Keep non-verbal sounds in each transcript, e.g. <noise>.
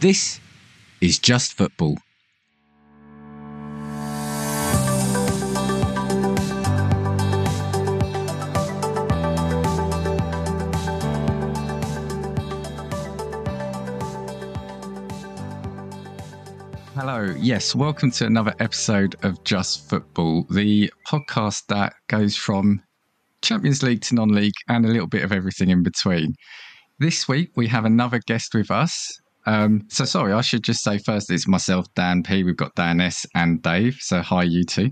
This is Just Football. Hello, yes, welcome to another episode of Just Football, the podcast that goes from Champions League to non league and a little bit of everything in between. This week we have another guest with us. Um, so, sorry, I should just say first it's myself, Dan P. We've got Dan S. and Dave. So, hi, you two.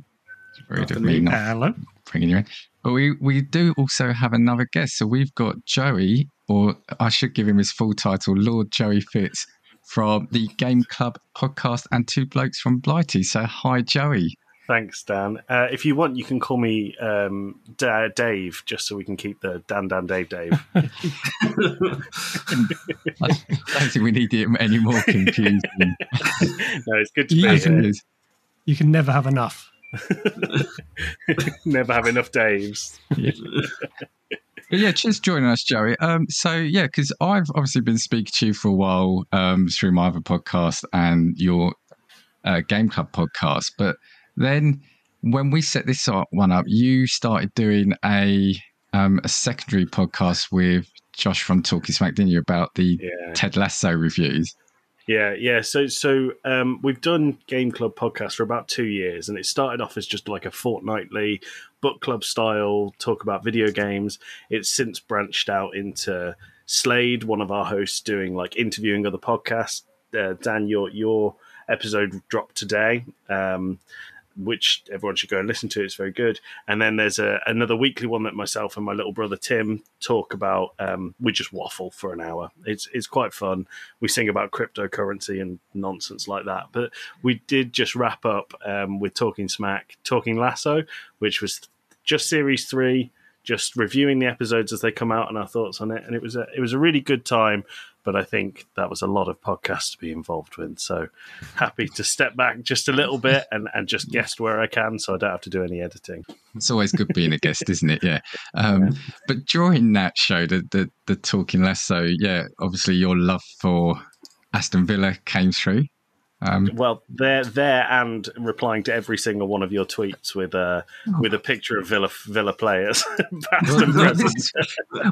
It's rude of me not Hello. bringing you in. But we, we do also have another guest. So, we've got Joey, or I should give him his full title, Lord Joey Fitz from the Game Club podcast and Two Blokes from Blighty. So, hi, Joey. Thanks, Dan. Uh, if you want, you can call me um, Da- Dave, just so we can keep the Dan, Dan, Dave, Dave. <laughs> I don't think we need it any more confusing. no, it's good to You be can- here. You can never have enough. <laughs> Never have enough Daves. But yeah, cheers for joining us, Joey. Um, so yeah, because I've obviously been speaking to you for a while um, through my other podcast and your uh, Game Club podcast, but then when we set this one up, you started doing a um, a secondary podcast with Josh from Talking Smack, didn't you, about the Yeah, Ted Lasso reviews? yeah, yeah. So, so um, we've done Game Club podcast for about two years, and it started off as just like a fortnightly book club style talk about video games. It's since branched out into Slade, one of our hosts, doing like interviewing other podcasts. Uh, Dan, your your episode dropped today. Um, which everyone should go and listen to. It's very good. And then there's a, another weekly one that myself and my little brother Tim talk about. Um, we just waffle for an hour. It's it's quite fun. We sing about cryptocurrency and nonsense like that. But we did just wrap up um, with Talking Smack, Talking Lasso, which was just series three. Just reviewing the episodes as they come out and our thoughts on it, and it was a it was a really good time. But I think that was a lot of podcasts to be involved with. So happy to step back just a little bit and, and just guest where I can so I don't have to do any editing. It's always good being a guest, isn't it? Yeah. <laughs> Um, but during that show, the, the the talking Lasso, yeah, obviously your love for Aston Villa came through. Um, Well, there, there, and replying to every single one of your tweets with a with a picture of Villa Villa players, <laughs> past well, and present. this,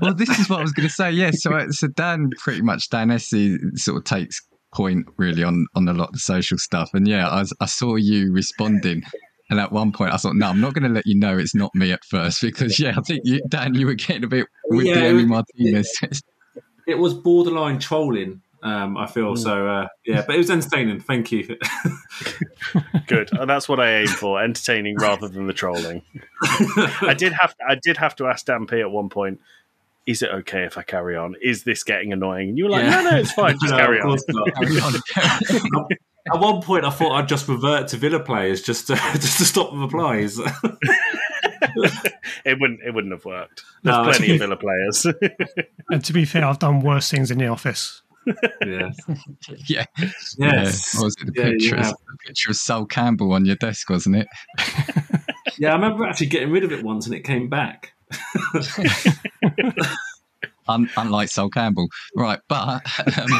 well, this is what I was going to say. Yeah. So, uh, so Dan pretty much Dan Essie sort of takes point really on on a lot of the social stuff, and yeah, I, was, I saw you responding. And at one point, I thought, no, I'm not going to let you know it's not me at first <laughs> because, yeah, I think you, Dan, you were getting a bit with Yeah, the it Emi was- Martinez. it was borderline trolling. Um, I feel Mm. so. Uh, yeah, but it was entertaining. Thank you. <laughs> Good, and that's what I aim for: entertaining rather than the trolling. I did have I did have to ask Dan P at one point. Is it okay if I carry on? Is this getting annoying? And you were like, Yeah. no, no, it's fine. Just <laughs> No, carry on. <laughs> Carry on. At one point, I thought I'd just revert to Villa players just to, just to stop the replies. It wouldn't. It wouldn't have worked. There's No. plenty of Villa players. And to be fair, I've done worse things in the office. Yeah. <laughs> yeah. Yes. Yeah. What was it? The Yeah, picture, of, the picture of Sol Campbell on your desk, wasn't it? <laughs> Yeah, I remember actually getting rid of it once and it came back. <laughs> Un- unlike Sol Campbell, right? But um,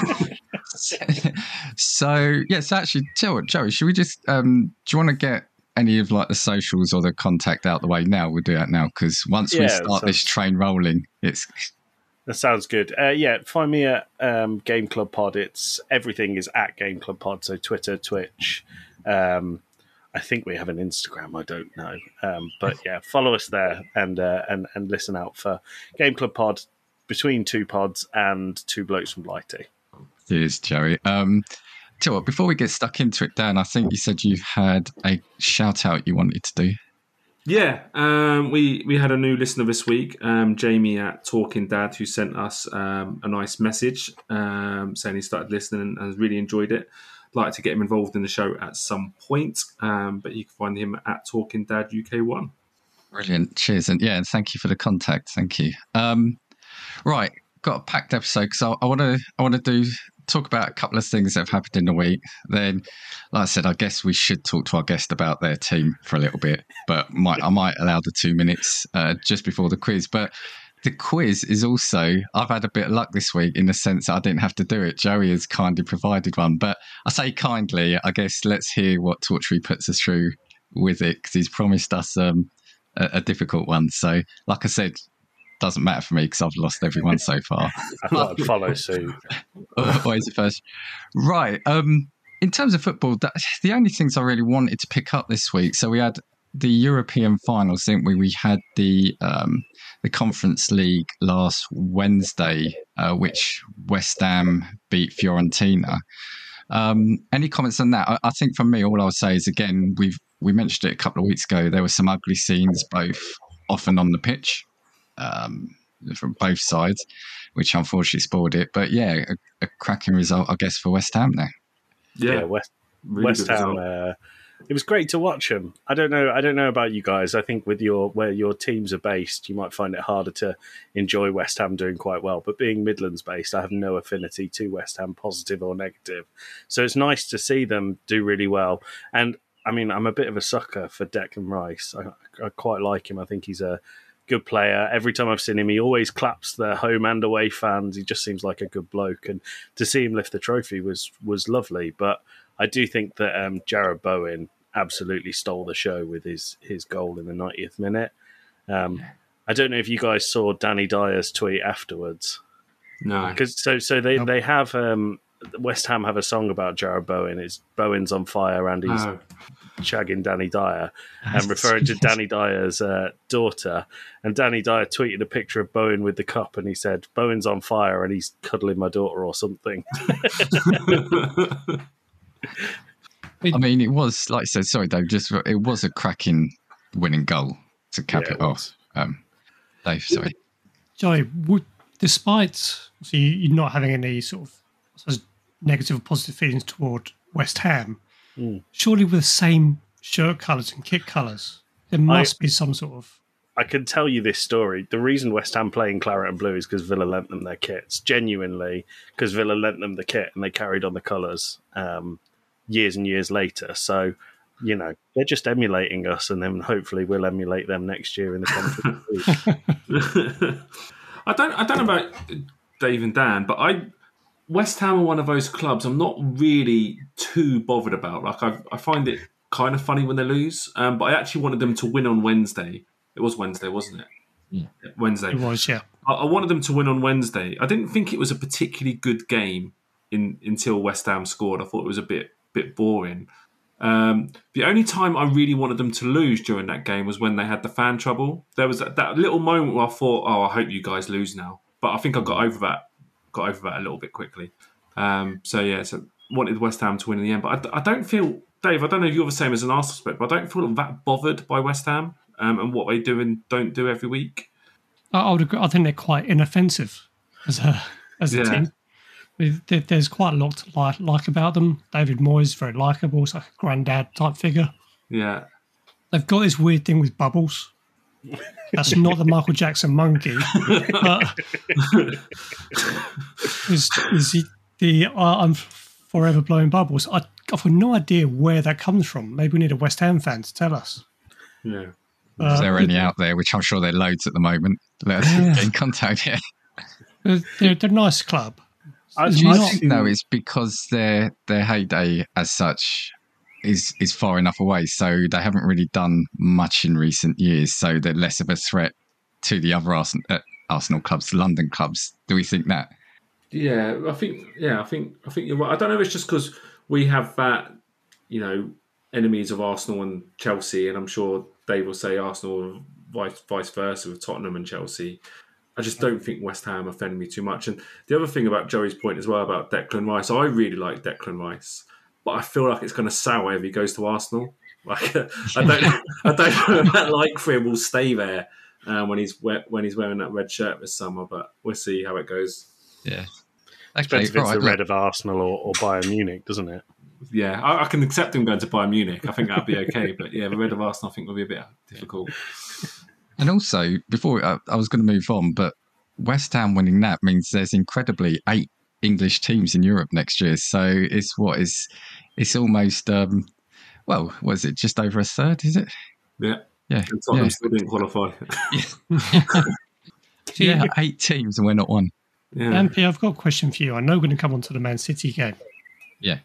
so yes, actually, tell what, Joey, should we just? Um, do you want to get any of like the socials or the contact out the way now? We'll do that now because once we Yeah, start this train rolling, it's That sounds good. Uh, yeah, find me at um, Game Club Pod. It's everything is at Game Club Pod. So Twitter, Twitch. Um, I think we have an Instagram. I don't know, um, but <laughs> yeah, follow us there and uh, and and listen out for Game Club Pod between two pods and two blokes from Blighty. Cheers, Jerry. Um, tell what, before we get stuck into it, Dan, I think you said you had a shout out you wanted to do. Yeah, um, we we had a new listener this week, um, Jamie at Talking Dad, who sent us um, a nice message um, saying he started listening and has really enjoyed it. Like to get him involved in the show at some point, um, but you can find him at Talking Dad UK One. Brilliant. Cheers. And yeah, and thank you for the contact. Thank you. Um, right. Got a packed episode because I want to, I want to do, talk about a couple of things that have happened in the week. Then, like I said, I guess we should talk to our guest about their team for a little bit, but might, I might allow the two minutes uh, just before the quiz. But the quiz is also I've had a bit of luck this week in the sense that I didn't have to do it. Joey has kindly provided one, but I say kindly. I guess let's hear what Torchry puts us through with it because he's promised us um, a, a difficult one. So, like I said, doesn't matter for me because I've lost everyone so far. <laughs> I thought I'd follow suit. <laughs> Always first. Right. Um, in terms of football, that, the only things I really wanted to pick up this week. So we had the European finals, didn't we? We had the um, the Conference League last Wednesday, uh, which West Ham beat Fiorentina. Um, any comments on that? I, I think for me, all I'll say is again, we've we mentioned it a couple of weeks ago. There were some ugly scenes both off and on the pitch um, from both sides, which unfortunately spoiled it. But yeah, a, a cracking result, I guess, for West Ham there. Yeah, Yeah, West really West Ham. Uh, it was great to watch them. I don't know. I don't know about you guys. I think with your where your teams are based, you might find it harder to enjoy West Ham doing quite well. But being Midlands based, I have no affinity to West Ham, positive or negative. So it's nice to see them do really well. And I mean, I'm a bit of a sucker for Declan Rice. I, I quite like him. I think he's a good player. Every time I've seen him, he always claps the home and away fans. He just seems like a good bloke, and to see him lift the trophy was was lovely. But I do think that um, Jarrod Bowen absolutely stole the show with his his goal in the 90th minute. Um, I don't know if you guys saw Danny Dyer's tweet afterwards No. because so so they Nope. they have um, West Ham have a song about Jarrod Bowen. It's Bowen's on fire and he's No. Shagging Danny Dyer and <laughs> referring to Danny Dyer's uh, daughter. And Danny Dyer tweeted a picture of Bowen with the cup, and he said, "Bowen's on fire and he's cuddling my daughter or something." <laughs> I mean, it was like I said. Sorry, Dave. Just it was a cracking winning goal to cap Yeah, it it off. Um, Dave, sorry. Joey, would, despite so you, you not having any sort of negative or positive feelings toward West Ham, Mm. surely with the same shirt colours and kit colours, there must be some sort of I can tell you this story. The reason West Ham play in claret and blue is because Villa lent them their kits. Genuinely, because Villa lent them the kit and they carried on the colours um, years and years later. So, you know, they're just emulating us, and then hopefully we'll emulate them next year in the Conference <laughs> <laughs> I don't. I don't know about Dave and Dan, but I West Ham are one of those clubs I'm not really too bothered about. Like I, I find it kind of funny when they lose, um, but I actually wanted them to win on Wednesday. It was Wednesday, wasn't it? Yeah. Wednesday. it was yeah. I, I wanted them to win on Wednesday. I didn't think it was a particularly good game in until West Ham scored. I thought it was a bit bit boring. Um, the only time I really wanted them to lose during that game was when they had the fan trouble. There was that, that little moment where I thought, "Oh, I hope you guys lose now." But I think I got over that. Got over that a little bit quickly. Um, so yeah, so wanted West Ham to win in the end. But I, I don't feel, Dave. I don't know if you're the same as an Arsenal spec, but I don't feel that bothered by West Ham um, and what they do and don't do every week. I, I would agree. I think they're quite inoffensive as a as a Yeah. team. There- There's quite a lot to like, like about them. David Moyes very likable, it's like a granddad type figure. Yeah, They've got this weird thing with bubbles. That's not the Michael Jackson monkey, but <laughs> is is he the uh, I'm forever blowing bubbles? I, I've got no idea where that comes from. Maybe we need a West Ham fan to tell us. yeah. Uh, Is there any out there? Which I'm sure there are loads at the moment. Let us Yeah. get in contact. Yeah. they're, they're, they're a nice club. I, Do Do you not- think no? It's because their their heyday as such is is far enough away, so they haven't really done much in recent years. So they're less of a threat to the other Arsenal, uh, Arsenal clubs, London clubs. Do we think that? Yeah, I think yeah, I think I think you're right. I don't know if it's just because we have that, you know, enemies of Arsenal and Chelsea, and I'm sure they will say Arsenal vice vice versa with Tottenham and Chelsea. I just don't think West Ham offend me too much. And the other thing about Joey's point as well about Declan Rice, I really like Declan Rice, but I feel like it's going to sour if he goes to Arsenal. <laughs> Like I don't, I don't know if that like for him will stay there uh, when he's we- when he's wearing that red shirt this summer. But we'll see how it goes. Yeah. depends if it's right, the red of Arsenal or, or Bayern Munich, doesn't it? Yeah, I, I can accept him going to Bayern Munich. I think that'd be okay. but yeah, the red of Arsenal, I think, will be a bit difficult. <laughs> And also, before I, I was going to move on, but West Ham winning that means there's incredibly eight English teams in Europe next year. So it's what is it's almost um, well, was it just over a third? Is it? Yeah, Yeah, and Tottenham yeah. still didn't qualify. <laughs> yeah, eight teams and we're not one. Yeah. MP, I've got a question for you. I know we're going to come on to the Man City game. Yeah.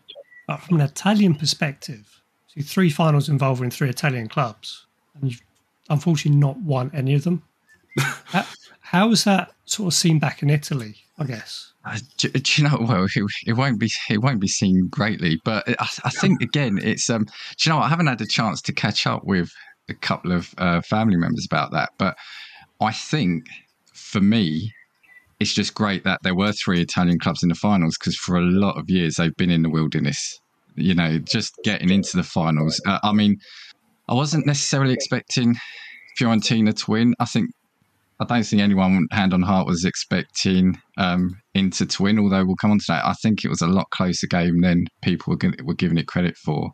But from an Italian perspective, so three finals involving three Italian clubs, and you've unfortunately not won any of them. <laughs> how, how is that sort of seen back in Italy? I guess. Uh, do, do you know? Well, it, it won't be it won't be seen greatly, but I, I think again, it's um. Do you know? what? I haven't had a chance to catch up with a couple of uh, family members about that, but I think for me, it's just great that there were three Italian clubs in the finals because for a lot of years they've been in the wilderness. You know, just getting into the finals. Uh, I mean, I wasn't necessarily expecting Fiorentina to win. I think I don't think anyone, hand on heart, was expecting um, Inter to win. Although we'll come on to that. I think it was a lot closer game than people were, were giving it credit for.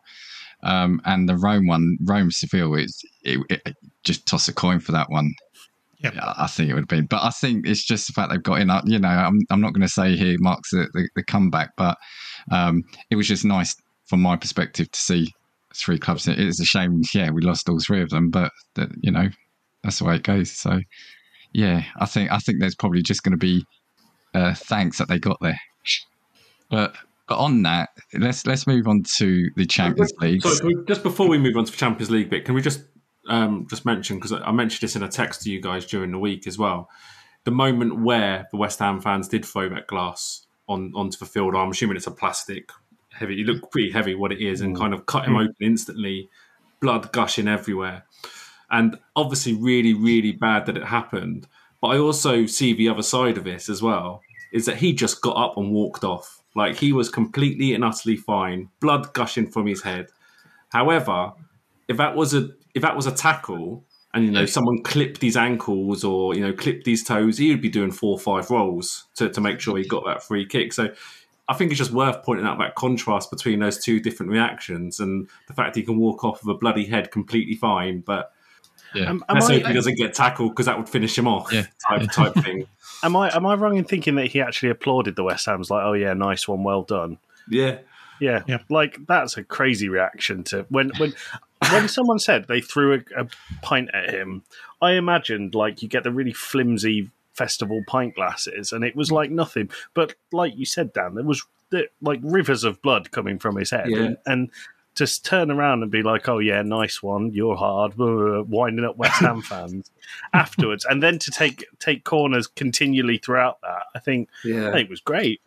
Um, and the Rome one, Rome Seville, it, it, it, just toss a coin for that one. Yep. Yeah, I think it would have been. But I think it's just the fact they've got in. You know, I'm, I'm not going to say here marks the, the, the comeback, but um, it was just nice from my perspective to see three clubs. It is a shame, yeah, we lost all three of them, but that, you know, that's the way it goes. So, yeah, I think I think there's probably just going to be uh, thanks that they got there. But but on that, let's let's move on to the Champions League. Sorry, just before we move on to the Champions League bit, can we just um, just mention because I mentioned this in a text to you guys during the week as well. The moment where the West Ham fans did throw that glass on onto the field, I'm assuming it's a plastic heavy. It looked pretty heavy what it is, and kind of cut him open instantly, blood gushing everywhere, and obviously really really bad that it happened. But I also see the other side of this as well is that he just got up and walked off. Like he was completely and utterly fine, blood gushing from his head. However, if that was a if that was a tackle and you know someone clipped his ankles or you know clipped his toes, he would be doing four or five rolls to, to make sure he got that free kick. So I think it's just worth pointing out that contrast between those two different reactions and the fact that he can walk off with a bloody head completely fine, but yeah. Am, am let's I, hope he doesn't get tackled because that would finish him off. Yeah. Type type thing. <laughs> am I am I wrong in thinking that he actually applauded the West Ham's like, oh yeah, nice one, well done. Yeah. Yeah, Yeah. like that's a crazy reaction to when when when <laughs> someone said they threw a, a pint at him. I imagined like you get the really flimsy festival pint glasses, and it was mm. like nothing. But like you said, Dan, there was the, like rivers of blood coming from his head, Yeah. and, and to s- turn around and be like, "Oh yeah, nice one, you're hard," blah, blah, blah, winding up West Ham <laughs> fans afterwards, and then to take take corners continually throughout that, I think Yeah. I think it was great.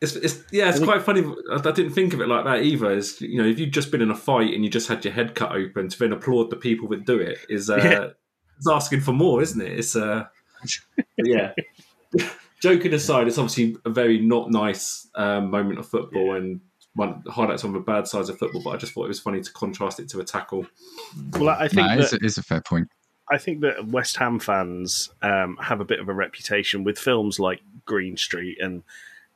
It's, it's yeah, it's quite funny. I I didn't think of it like that either. Is you know, if you've just been in a fight and you just had your head cut open, to then applaud the people that do it is uh, Yeah. it's asking for more, isn't it? It's uh, yeah. <laughs> Joking aside, it's obviously a very not nice um, moment of football and one highlights on the bad sides of football. But I just thought it was funny to contrast it to a tackle. Well, I think No, that, it's, a, it's a fair point. I think that West Ham fans um, have a bit of a reputation with films like Green Street and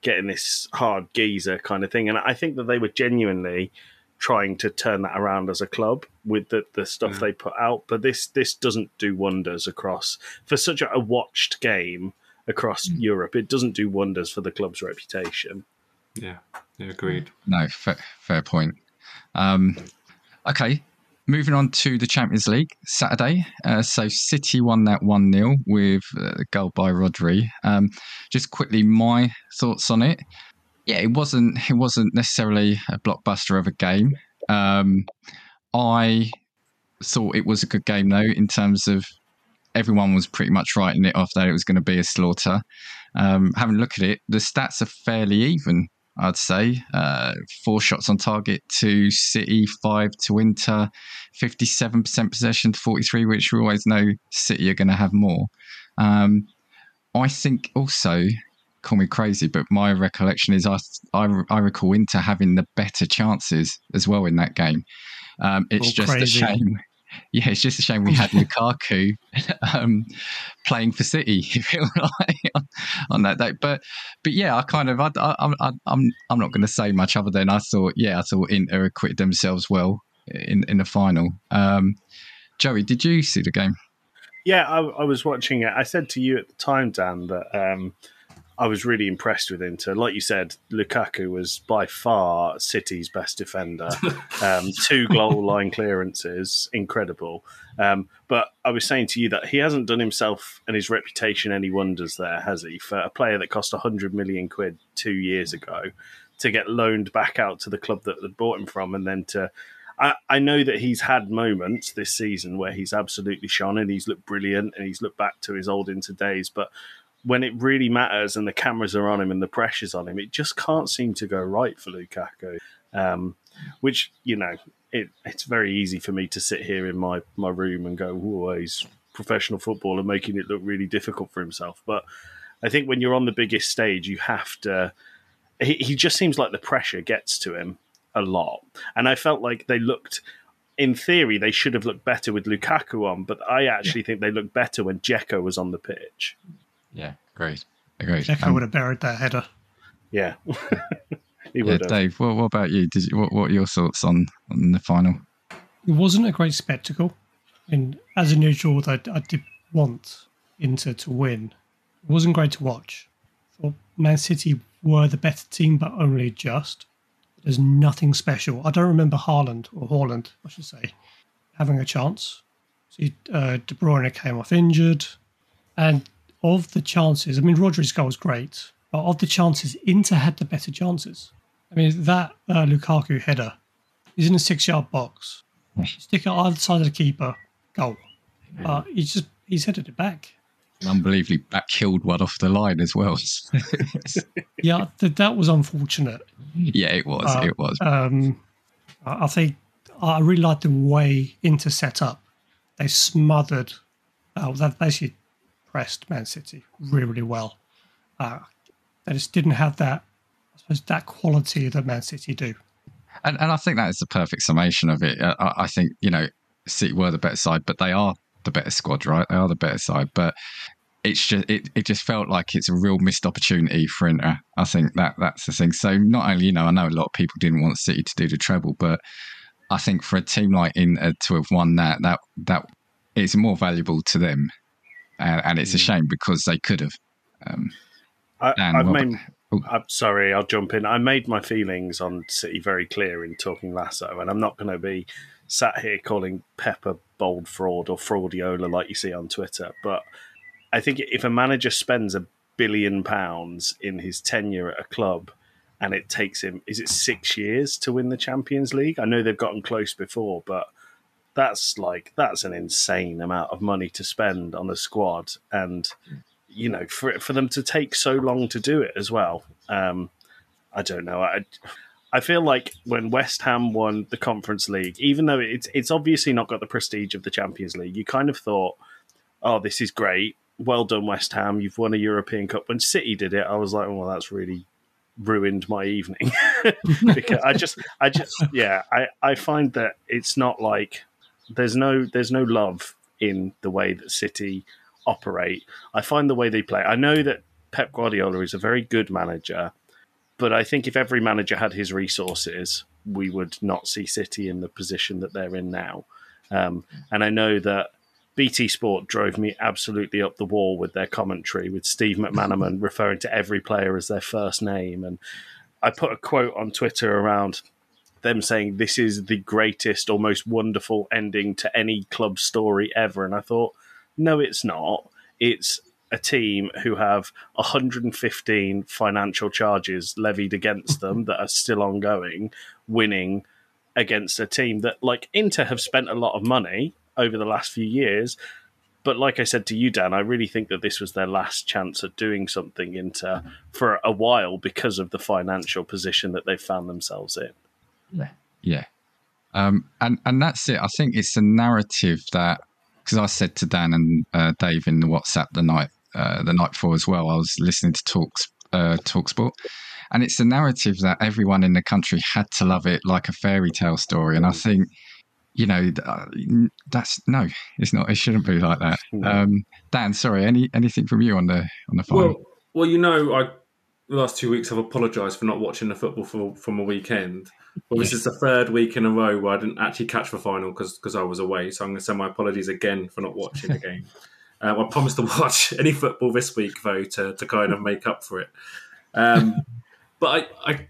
getting this hard geezer kind of thing. And I think that they were genuinely trying to turn that around as a club with the, the stuff Yeah. they put out. But this this doesn't do wonders across for such a, a watched game across Europe. It doesn't do wonders for the club's reputation. Yeah, yeah, agreed. No, fair, fair point. Um, okay, moving on to the Champions League Saturday. Uh, so City won that 1 0 with uh, a goal by Rodri. Um, just quickly, my thoughts on it. Yeah, it wasn't it wasn't necessarily a blockbuster of a game. Um, I thought it was a good game though, in terms of everyone was pretty much writing it off that it was going to be a slaughter. Um, having a look at it, the stats are fairly even. I'd say uh, four shots on target to City, five to Inter, fifty-seven percent possession to forty-three, which we always know City are going to have more. Um, I think also, call me crazy, but my recollection is I, I, I recall Inter having the better chances as well in that game. Um, it's just crazy. a shame. Yeah, it's just a shame we had Lukaku <laughs> um, playing for City <laughs> like, on, on that day. But but yeah, I kind of I, I, I, I'm I'm not going to say much other than I thought yeah I thought Inter acquitted themselves well in in the final. Um, Joey, did you see the game? Yeah, I, I was watching it. I said to you at the time, Dan, that um, I was really impressed with Inter. Like you said, Lukaku was by far City's best defender. <laughs> Um, two goal line clearances, incredible. Um, but I was saying to you that he hasn't done himself and his reputation any wonders there, has he? For a player that cost 100 million quid two years ago to get loaned back out to the club that had bought him from and then to I, I know that he's had moments this season where he's absolutely shone and he's looked brilliant and he's looked back to his old Inter days. But when it really matters and the cameras are on him and the pressure's on him, it just can't seem to go right for Lukaku. Um, which you know, it, it's very easy for me to sit here in my my room and go, "Oh, he's professional footballer making it look really difficult for himself." But I think when you're on the biggest stage, you have to. He, he just seems like the pressure gets to him a lot, and I felt like they looked. In theory, they should have looked better with Lukaku on, but I actually yeah. think they looked better when Dzeko was on the pitch. Yeah, great. Agreed. Dzeko um, would have buried that header. Yeah. <laughs> yeah, Dave. What, what, about you? Did you, what, what are your thoughts on on the final? It wasn't a great spectacle, and as a neutral, I, I did want Inter to win. It wasn't great to watch. thought Man City were the better team, but only just. There's nothing special. I don't remember Haaland or Haaland, I should say, having a chance. See, uh, De Bruyne came off injured, and of the chances, I mean, Rodri's goal was great, but of the chances, Inter had the better chances. I mean, that uh, Lukaku header is in a six-yard box. Stick it either side of the keeper, goal. Uh, he's just he's headed it back. Unbelievably back killed one off the line as well. <laughs> yeah, th- that was unfortunate. Yeah, it was. Uh, it was. Um, I think I really like the way Inter set up. They smothered. Uh, they basically pressed Man City really, really well. Uh, they just didn't have that, I suppose, that quality that Man City do. And, and I think that is the perfect summation of it. I, I think you know City were the better side, but they are the better squad, right? They are the better side, but it's just it, it just felt like it's a real missed opportunity for Inter. I think that that's the thing. So not only you know I know a lot of people didn't want City to do the treble, but I think for a team like Inter to have won that that that it's more valuable to them, and, and it's a mm. shame because they could have. Um, I, have made. Oh. I'm sorry, I'll jump in. I made my feelings on City very clear in talking Lasso, and I'm not going to be sat here calling Pepper bold fraud or fraudiola like you see on Twitter. But I think if a manager spends a billion pounds in his tenure at a club and it takes him, is it six years to win the Champions League? I know they've gotten close before, but that's like, that's an insane amount of money to spend on a squad. And, you know, for, for them to take so long to do it as well. Um, I don't know. I, I feel like when West Ham won the Conference League, even though it's it's obviously not got the prestige of the Champions League, you kind of thought, "Oh, this is great well done, West Ham. You've won a European Cup. When City did it, I was like, well, that's really ruined my evening <laughs> because I just, I just, yeah, I, I find that it's not like there's no, there's no love in the way that City operate. I find the way they play. I know that Pep Guardiola is a very good manager, but I think if every manager had his resources, we would not see City in the position that they're in now. Um, and I know that BT Sport drove me absolutely up the wall with their commentary, with Steve McManaman <laughs> referring to every player as their first name. And I put a quote on Twitter around them saying, This is the greatest or most wonderful ending to any club story ever. And I thought, No, it's not. It's a team who have 115 financial charges levied against them that are still ongoing, winning against a team that, like Inter, have spent a lot of money over the last few years. But like I said to you, Dan, I really think that this was their last chance at doing something into for a while because of the financial position that they've found themselves in. Yeah, yeah, um, and and that's it. I think it's a narrative that because I said to Dan and uh, Dave in the WhatsApp the night uh, the night before as well. I was listening to Talks uh, Talksport, and it's a narrative that everyone in the country had to love it like a fairy tale story. And I think you know, uh, that's no, it's not. It shouldn't be like that. Um, Dan, sorry, any anything from you on the on the final? Well, well, you know, I the last two weeks I've apologised for not watching the football for, from a weekend. But this is the third week in a row where I didn't actually catch the final because because I was away. So I'm going to send my apologies again for not watching the game. Uh, <laughs> I promised to watch <laughs> any football this week though to, to kind of make up for it. Um, <laughs> but I, I,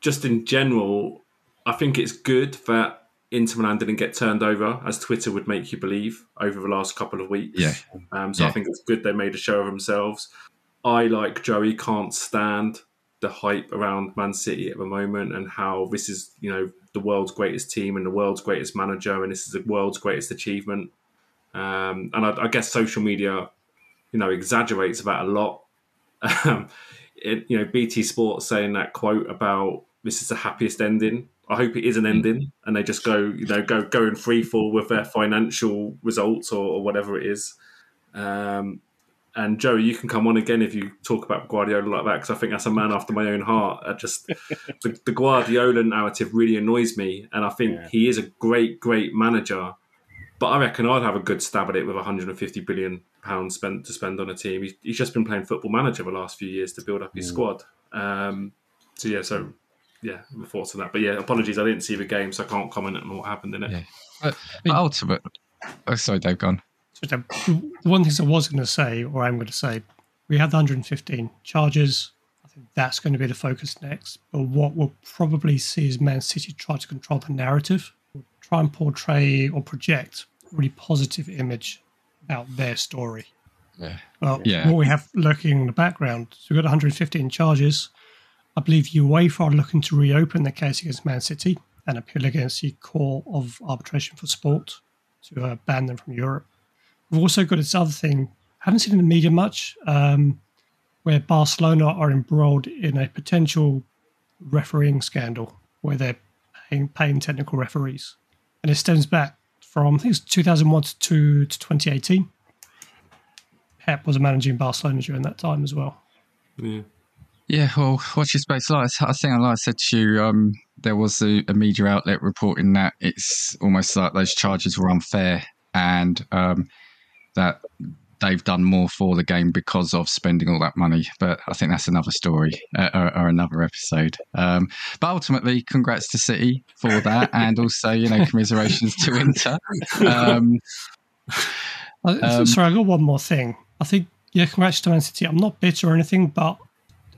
just in general, I think it's good that Inter Milan didn't get turned over, as Twitter would make you believe over the last couple of weeks. Yeah. Um, so Yeah. I think it's good they made a show of themselves. I like Joey can't stand the hype around Man City at the moment and how this is, you know, the world's greatest team and the world's greatest manager and this is the world's greatest achievement. Um, and I, I guess social media, you know, exaggerates that a lot. Um, it, you know, BT Sports saying that quote about this is the happiest ending. I hope it is an ending, and they just go, you know, go go in free fall with their financial results or, or whatever it is. Um, and Joey, you can come on again if you talk about Guardiola like that, because I think that's a man after my own heart. I just <laughs> the, the Guardiola narrative really annoys me, and I think Yeah. he is a great, great manager. But I reckon I'd have a good stab at it with 150 billion pounds spent to spend on a team. He's, he's just been playing football manager the last few years to build up his squad. Um, so yeah, so yeah, my thoughts on that. But yeah, apologies, I didn't see the game, so I can't comment on what happened in it. Yeah. But, but ultimate. Oh, sorry, Dave. Gone. So the the one thing I was going to say, or I'm going to say, we had the 115 charges. I think that's going to be the focus next. But what we'll probably see is Man City try to control the narrative, try and portray or project a really positive image about their story. Yeah. Well, Yeah. what we have lurking in the background, so we've got 115 charges. I believe UEFA are looking to reopen the case against Man City and appeal against the Court of Arbitration for Sport to uh, ban them from Europe. We've also got this other thing, I haven't seen in the media much, um, where Barcelona are embroiled in a potential refereeing scandal where they're paying, paying technical referees. And it stems back from, I think it's 2001 to, to 2018. Pep was managing Barcelona during that time as well. Yeah. Yeah, well, watch your space. Like I think, like I said to you, um, there was a, a media outlet reporting that it's almost like those charges were unfair and um, that they've done more for the game because of spending all that money. But I think that's another story uh, or, or another episode. Um, but ultimately, congrats to City for that, <laughs> and also you know commiserations to Inter. Um, Uh, Um, sorry, I got one more thing. I think, yeah, congrats to Man City. I'm not bitter or anything, but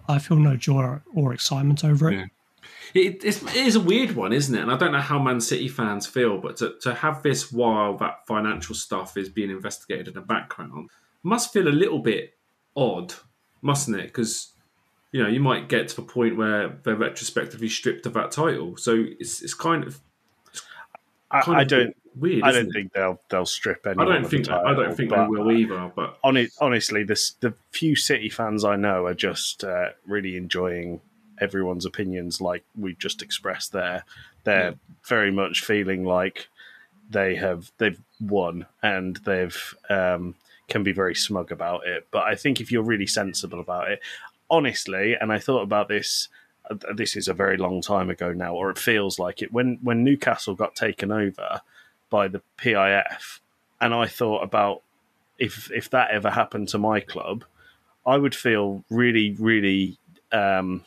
I feel no joy or excitement over it. Yeah. It, it's, it is a weird one, isn't it? And I don't know how Man City fans feel, but to, to have this while that financial stuff is being investigated in the background must feel a little bit odd, mustn't it? Because you know you might get to the point where they're retrospectively stripped of that title, so it's it's kind of I, kind I of don't. weird. I don't it? think they'll they'll strip I don't think the I don't think they will either. But hon- honestly, this the few City fans I know are just uh, really enjoying everyone's opinions, like we just expressed there. They're very much feeling like they have they've won and they've um, can be very smug about it. But I think if you're really sensible about it, honestly, and I thought about this. uh, This is a very long time ago now, or it feels like it. When when Newcastle got taken over by the PIF, and I thought about if if that ever happened to my club, I would feel really, really um,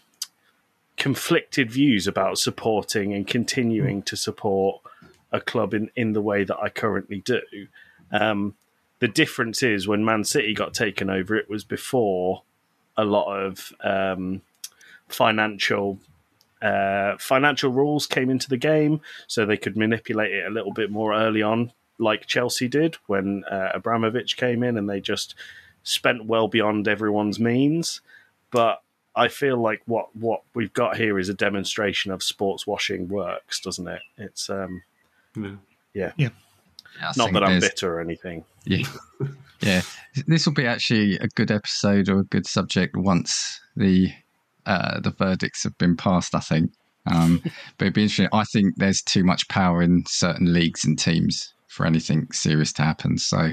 conflicted views about supporting and continuing to support a club in, in the way that I currently do. Um, the difference is when Man City got taken over, it was before a lot of um, financial uh, financial rules came into the game, so they could manipulate it a little bit more early on, like Chelsea did when uh, Abramovich came in, and they just spent well beyond everyone's means. But I feel like what what we've got here is a demonstration of sports washing works, doesn't it? It's um, yeah. I not that I'm bitter or anything. Yeah. <laughs> yeah. This will be actually a good episode or a good subject once the uh, the verdicts have been passed, I think. Um, <laughs> but it'd be interesting. I think there's too much power in certain leagues and teams for anything serious to happen. So,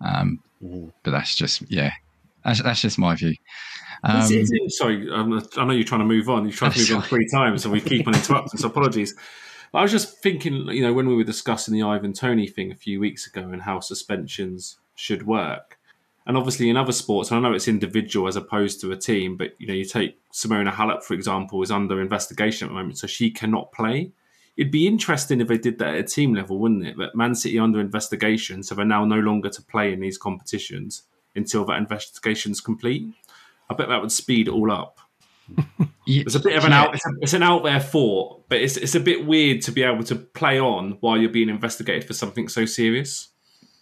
um, Mhm. but that's just, yeah, that's, that's just my view. Um, Is it- is it- sorry, um, I know you're trying to move on. You've tried to move on <laughs> three times, and we keep on interrupting. So apologies. But I was just thinking, you know, when we were discussing the Ivan Toney thing a few weeks ago and how suspensions should work, and obviously in other sports, and I know it's individual as opposed to a team, but you know, you take Simona Halep for example, is under investigation at the moment, so she cannot play. it'd be interesting if they did that at a team level, wouldn't it? But Man City under investigation, so they're now no longer to play in these competitions until that investigation's complete. I bet that would speed it all up. <laughs> It's a bit of an out. It's, a, it's an out there thought, but it's it's a bit weird to be able to play on while you're being investigated for something so serious.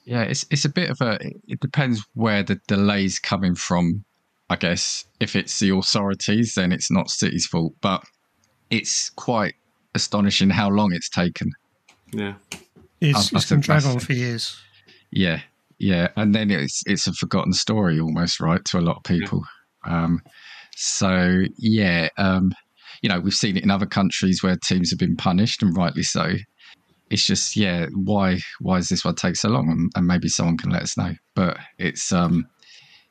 Yeah, it's it's a bit of a. It depends where the delay's coming from. I guess if it's the authorities, then it's not City's fault. But it's quite astonishing how long it's taken. Yeah, It's, I- I it's been think dragged on for years. Yeah, yeah, and then it's it's a forgotten story almost, right, to a lot of people. Um, so yeah, um, you know, we've seen it in other countries where teams have been punished, and rightly so. It's just yeah, why why does this one take so long? And, and maybe someone can let us know. But it's um,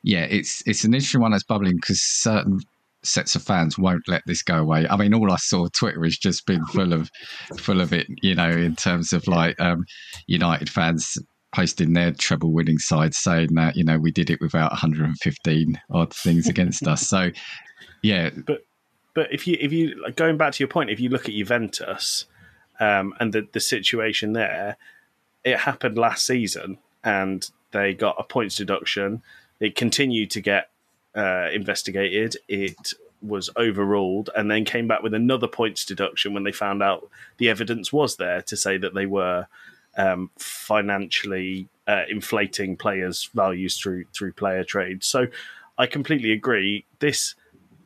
yeah, it's it's an interesting one that's bubbling because certain sets of fans won't let this go away. I mean, all I saw Twitter has just been full of full of it. You know, in terms of like um, United fans posting their treble winning side saying that you know we did it without 115 odd things against us. So <laughs> yeah, but but if you if you like, going back to your point, if you look at Juventus um, and the the situation there, it happened last season, and they got a points deduction. It continued to get uh, investigated. It was overruled, and then came back with another points deduction when they found out the evidence was there to say that they were um, financially uh, inflating players' values through through player trade. So, I completely agree. This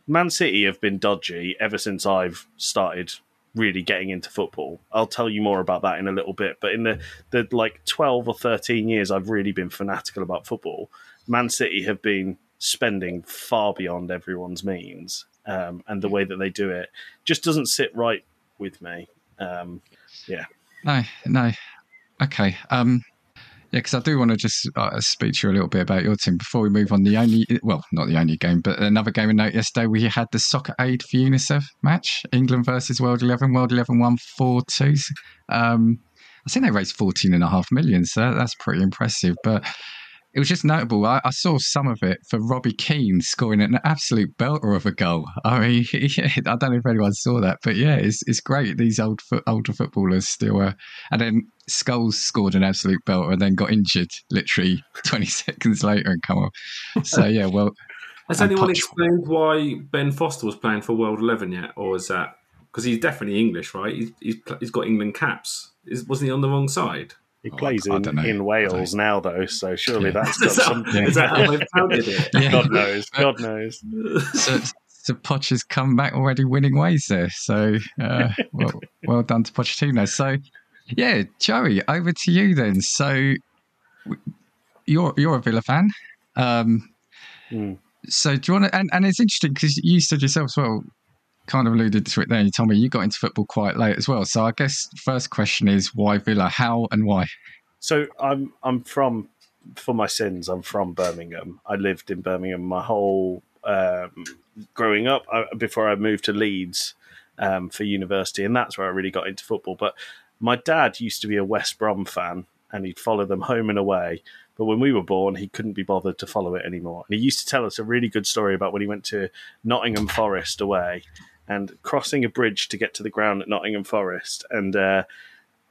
Man City have been dodgy ever since I've started really getting into football. I'll tell you more about that in a little bit. But in the, the like 12 or 13 years I've really been fanatical about football, Man City have been spending far beyond everyone's means. Um, and the way that they do it just doesn't sit right with me. Um, yeah. no, no, okay. Um, yeah, because I do want to just uh, speak to you a little bit about your team before we move on. The only, well, not the only game, but another game of note yesterday. We had the Soccer Aid for UNICEF match, England versus World Eleven. World Eleven won four two. Um, I think they raised fourteen and a half million, so that's pretty impressive. But it was just notable. I, I saw some of it for Robbie Keane scoring an absolute belter of a goal. I mean, <laughs> yeah, I don't know if anyone saw that, but yeah, it's it's great. These old foot, older footballers still. Uh, and then Skulls scored an absolute belter and then got injured literally <laughs> 20 seconds later and come off. So <laughs> yeah, well, has anyone Poch- explained why Ben Foster was playing for World Eleven yet, or is that because he's definitely English, right? He's, he's, he's got England caps. Is, wasn't he on the wrong side? He Oh, plays I in, don't in Wales now, though, so surely Yeah. that's <laughs> got Is that, some. Yeah. is that how they've counted it? Yeah. <laughs> God knows. <laughs> God knows. so, so Poch has come back already winning ways there. So uh, well, well done to Pochettino. So yeah, Joey, over to you then. So you're you're a Villa fan. Um, Hmm. So do you want to? And, and it's interesting because you said yourself as well, kind of alluded to it there. You told me you got into football quite late as well. So I guess first question is why Villa? How and why? So I'm I'm from for my sins. I'm from Birmingham. I lived in Birmingham my whole um, growing up I, before I moved to Leeds um, for university, and that's where I really got into football. But my dad used to be a West Brom fan, and he'd follow them home and away. But when we were born, he couldn't be bothered to follow it anymore. And he used to tell us a really good story about when he went to Nottingham Forest away and crossing a bridge to get to the ground at Nottingham Forest. And uh,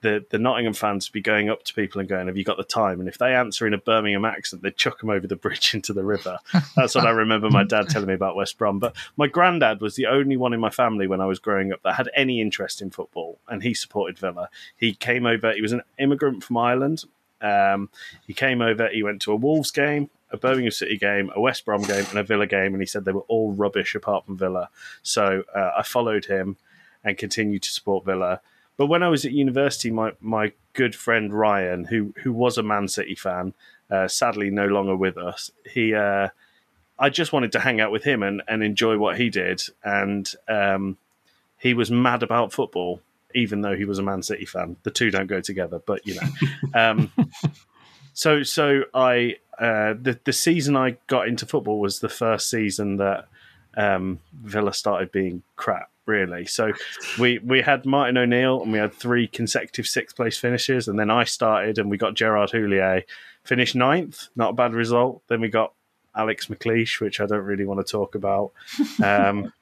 the, the Nottingham fans would be going up to people and going, Have you got the time? And if they answer in a Birmingham accent, they'd chuck them over the <laughs> bridge into the river. That's what I remember my dad telling me about West Brom. But my granddad was the only one in my family when I was growing up that had any interest in football, and he supported Villa. He came over, he was an immigrant from Ireland. Um, he came over, he went to a Wolves game, a Birmingham City game, a West Brom game, and a Villa game, and he said they were all rubbish apart from Villa. So uh, I followed him and continued to support Villa. But when I was at university, my, my good friend Ryan, who who was a Man City fan, uh, sadly no longer with us, he uh, I just wanted to hang out with him and, and enjoy what he did. And um, he was mad about football, even though he was a Man City fan. The two don't go together, but you know. <laughs> um, so so I uh, the the season I got into football was the first season that um, Villa started being crap. Really, so we we had Martin O'Neill and we had three consecutive sixth place finishes, and then I started and we got Gerard Houllier, finished ninth, not a bad result. Then we got Alex McLeish, which I don't really want to talk about. Um,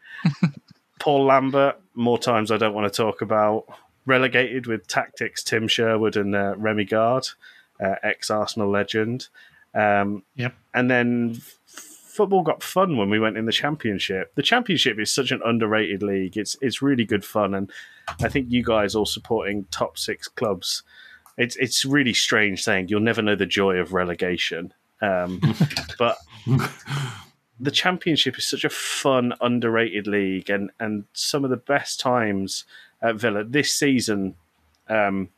<laughs> Paul Lambert, more times I don't want to talk about. relegated with tactics Tim Sherwood and uh, Rémi Garde, uh, ex Arsenal legend. Um, Yep. and then football got fun when we went in the championship. The championship is such an underrated league. It's it's really good fun, and I think you guys all supporting top six clubs. It's it's really strange saying you'll never know the joy of relegation, um, <laughs> but the championship is such a fun, underrated league, and and some of the best times at Villa this season, um,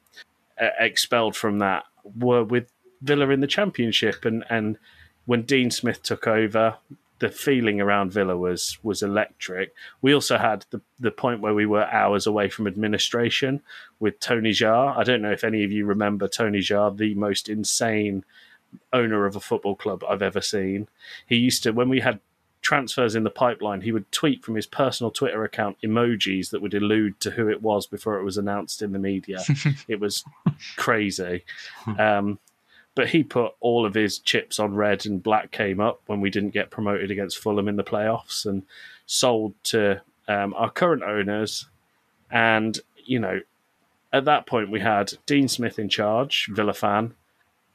expelled from that were with Villa in the championship, and and when Dean Smith took over, the feeling around Villa was was electric. We also had the the point where we were hours away from administration with Tony Xia. I don't know if any of you remember Tony Xia, the most insane owner of a football club I've ever seen. He used to when we had transfers in the pipeline, he would tweet from his personal Twitter account emojis that would allude to who it was before it was announced in the media. <laughs> it was crazy. Um, but he put all of his chips on red and black came up when we didn't get promoted against Fulham in the playoffs and sold to um, our current owners. And, you know, at that point we had Dean Smith in charge, Villa fan,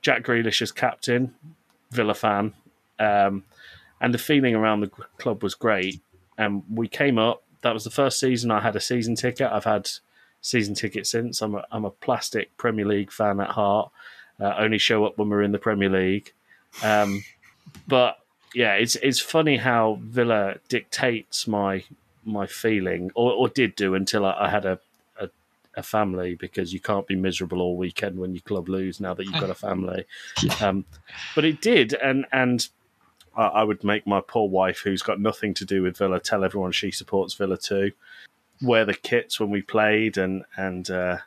Jack Grealish as captain, Villa fan. Um, and the feeling around the club was great. And we came up. That was the first season I had a season ticket. I've had season tickets since. I'm a, I'm a plastic Premier League fan at heart. Uh, only show up when we're in the Premier League. Um, but yeah, it's it's funny how Villa dictates my my feeling, or, or did do until I, I had a, a a family, because you can't be miserable all weekend when your club lose. Now that you've got a family, <laughs> um, but it did, and and I, I would make my poor wife, who's got nothing to do with Villa, tell everyone she supports Villa too. Wear the kits when we played, and and uh,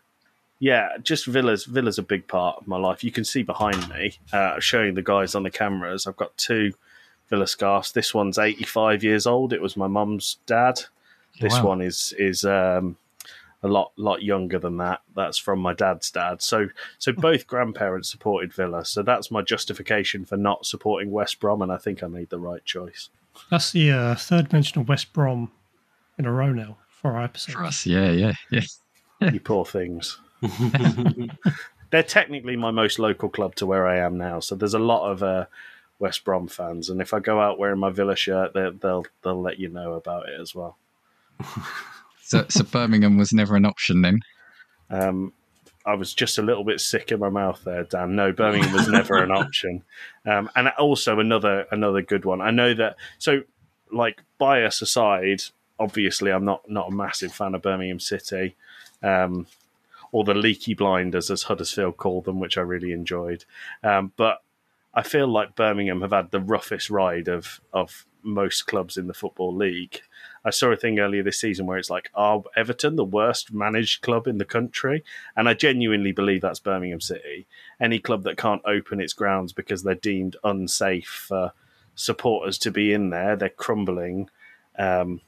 yeah, just Villa's Villa's a big part of my life. You can see behind me, uh, showing the guys on the cameras. I've got two Villa scarves. This one's 85 years old. It was my mum's dad. This Wow. one is is um, a lot lot younger than that. That's from my dad's dad. So so both grandparents supported Villa. So that's my justification for not supporting West Brom, and I think I made the right choice. That's the uh, third mention of West Brom in a row now for our episode. For us, yeah, yeah, yeah. you poor things. <laughs> They're technically my most local club to where I am now, so there's a lot of uh, West Brom fans, and if I go out wearing my Villa shirt, they, they'll they'll let you know about it as well. <laughs> So, so Birmingham was never an option then. Um, I was just a little bit sick in my mouth there, Dan. No, Birmingham was never an <laughs> option, um, and also another another good one. I know that. So, like bias aside, obviously, I'm not not a massive fan of Birmingham City, um, or the Leaky Blinders, as Huddersfield called them, which I really enjoyed. Um, but I feel like Birmingham have had the roughest ride of of most clubs in the football league. I saw a thing earlier this season where it's like, are Everton the worst managed club in the country? And I genuinely believe that's Birmingham City. Any club that can't open its grounds because they're deemed unsafe for supporters to be in there, they're crumbling. Um,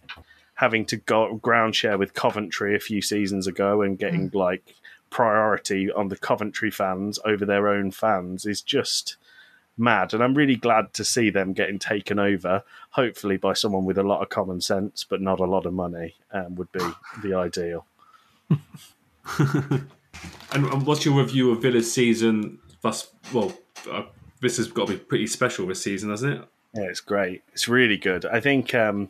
having to go ground share with Coventry a few seasons ago and getting like priority on the Coventry fans over their own fans is just mad. And I'm really glad to see them getting taken over, hopefully by someone with a lot of common sense, but not a lot of money, um, would be the ideal. <laughs> And, and what's your review of Villa's season? Thus, well, uh, this has got to be pretty special this season, hasn't it? Yeah, it's great. It's really good. I think um,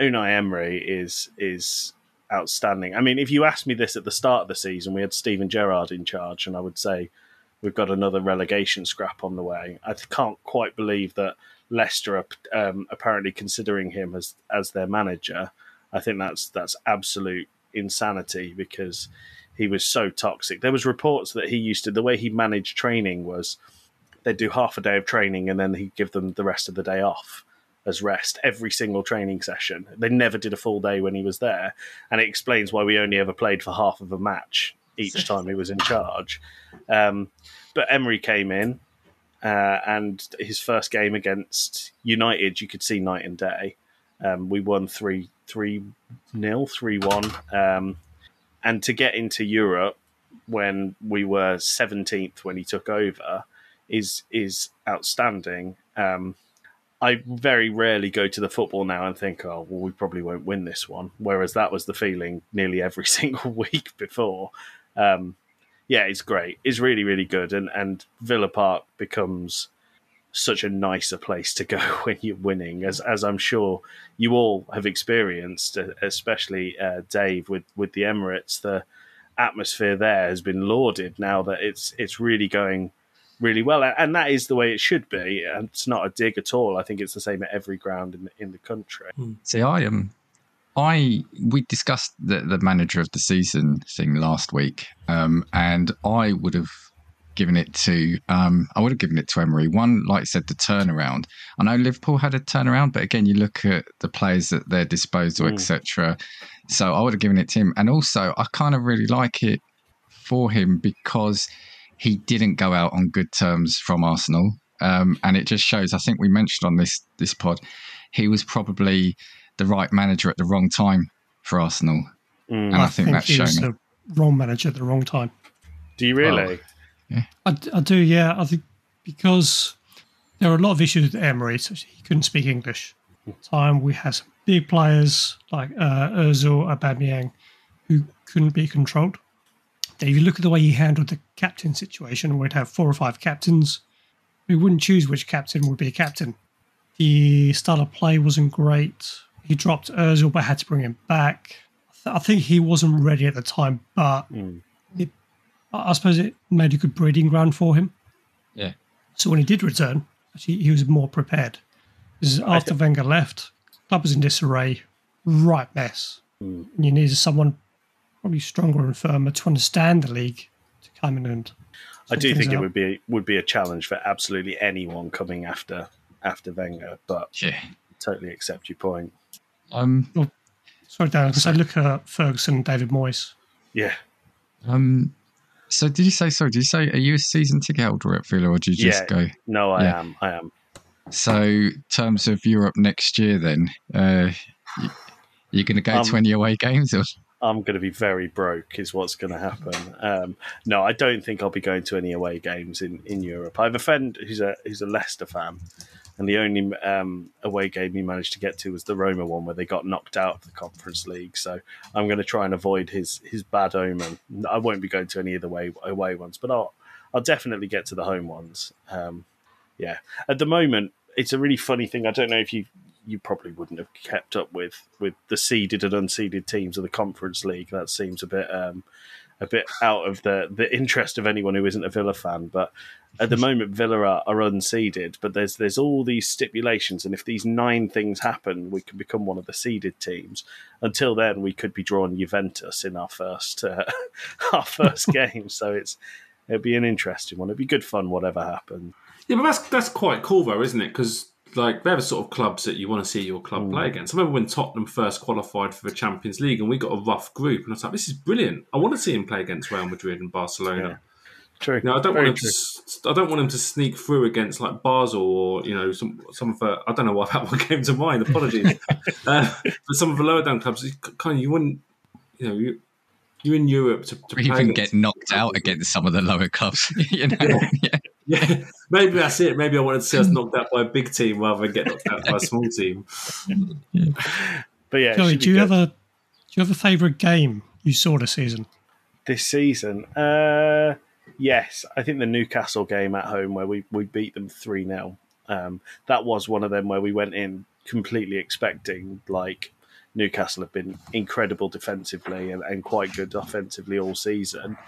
Unai Emery is is outstanding. I mean, if you asked me this at the start of the season, we had Steven Gerrard in charge, and I would say we've got another relegation scrap on the way. I can't quite believe that Leicester are um, apparently considering him as as their manager. I think that's that's absolute insanity because he was so toxic. There was reports that he used to the way he managed training was they'd do half a day of training and then he'd give them the rest of the day off as rest every single training session. They never did a full day when he was there, and it explains why we only ever played for half of a match each <laughs> time he was in charge. Um, but Emery came in, uh, and his first game against United, you could see night and day. Um, we won three three nil, three one, um, and to get into Europe when we were seventeenth when he took over is is outstanding. Um, I very rarely go to the football now and think, oh, well, we probably won't win this one. Whereas that was the feeling nearly every <laughs> single week before. Um, yeah, it's great. It's really, really good. And, and Villa Park becomes such a nicer place to go <laughs> when you're winning, as, as I'm sure you all have experienced, especially uh, Dave with, with the Emirates. The atmosphere there has been lauded now that it's it's really going really well, and that is the way it should be. And it's not a dig at all. I think it's the same at every ground in the, in the country. See, I am. Um, I we discussed the, the manager of the season thing last week, um, and I would have given it to um, I would have given it to Emery. One, like I said, the turnaround. I know Liverpool had a turnaround, but again, you look at the players at their disposal, mm. etc. So I would have given it to him. And also, I kind of really like it for him because he didn't go out on good terms from Arsenal. Um, and it just shows. I think we mentioned on this this pod, he was probably the right manager at the wrong time for Arsenal, mm. and I, I think, think, that's he was the wrong manager at the wrong time. Do you really? yeah. I, I, do. Yeah, I think because there are a lot of issues with Emery. So he couldn't speak English. Time we had some big players like uh, Özil, Aubameyang, who couldn't be controlled if you look at the way he handled the captain situation, we'd have four or five captains. We wouldn't choose which captain would be a captain. The style of play wasn't great. He dropped Ozil, but had to bring him back. I think he wasn't ready at the time, but mm. it, I suppose it made a good breeding ground for him. Yeah. So when he did return, actually, he was more prepared. Because after Wenger left, club was in disarray, right mess. Mm. You needed someone probably stronger and firmer to understand the league to come in and. I do think out. it would be would be a challenge for absolutely anyone coming after after Wenger, but yeah. totally accept your point. Um, well, sorry, Dan, because I look at Ferguson and David Moyes. Yeah. Um. So did you say? Sorry, did you say are you a season ticket holder at Villa, or did you just yeah. go? No, I yeah. am. I am. So, terms of Europe next year, then, uh, you're going to go um, to any away games? Or? I'm going to be very broke, is what's going to happen. Um, no, I don't think I'll be going to any away games in, in Europe. I have a friend who's a who's a Leicester fan, and the only um, away game he managed to get to was the Roma one, where they got knocked out of the Conference League. So I'm going to try and avoid his his bad omen. I won't be going to any of the away away ones, but I'll I'll definitely get to the home ones. Um, yeah, at the moment, it's a really funny thing. I don't know if you you probably wouldn't have kept up with with the seeded and unseeded teams of the Conference League. That seems a bit um, a bit out of the the interest of anyone who isn't a Villa fan. But at the <laughs> moment, Villa are, are unseeded. But there's there's all these stipulations, and if these nine things happen, we can become one of the seeded teams. Until then, we could be drawing Juventus in our first uh, <laughs> our first <laughs> game. So it's it'd be an interesting one. It'd be good fun, whatever happens. Yeah, but that's that's quite cool though, isn't it? Because like they're the sort of clubs that you want to see your club mm. play against. I remember when Tottenham first qualified for the Champions League and we got a rough group, and I was like, "This is brilliant! I want to see him play against Real Madrid and Barcelona." Yeah. True. Now, I don't Very want him to. I don't want him to sneak through against like Basel or you know some some of the. I don't know why <laughs> that one came to mind. Apologies. <laughs> uh, but some of the lower down clubs, kind of you wouldn't. You know, you, you're in Europe to, to even get knocked out against some of the lower clubs. <laughs> you know? yeah. Yeah, <laughs> maybe that's it. Maybe I wanted to see us knocked out by a big team rather than get knocked out by a <laughs> small team. <laughs> But yeah, Joey, do you have a do you have a favourite game you saw this season? This season, uh, yes, I think the Newcastle game at home where we we beat them three 0 um, That was one of them where we went in completely expecting like Newcastle have been incredible defensively and, and quite good offensively all season.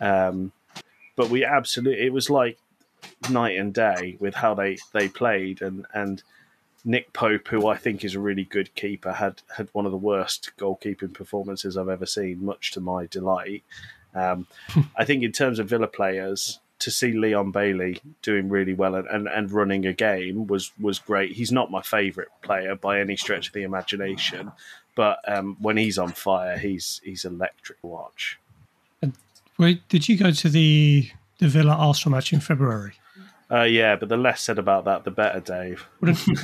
Um, but we absolutely it was like night and day with how they they played and and Nick Pope, who I think is a really good keeper, had had one of the worst goalkeeping performances I've ever seen, much to my delight. Um, <laughs> I think in terms of Villa players, to see Leon Bailey doing really well and, and, and running a game was was great. He's not my favourite player by any stretch of the imagination, but um, when he's on fire, he's he's electric watch. Wait, did you go to the the Villa Arsenal match in February? Uh, yeah, but the less said about that, the better, Dave.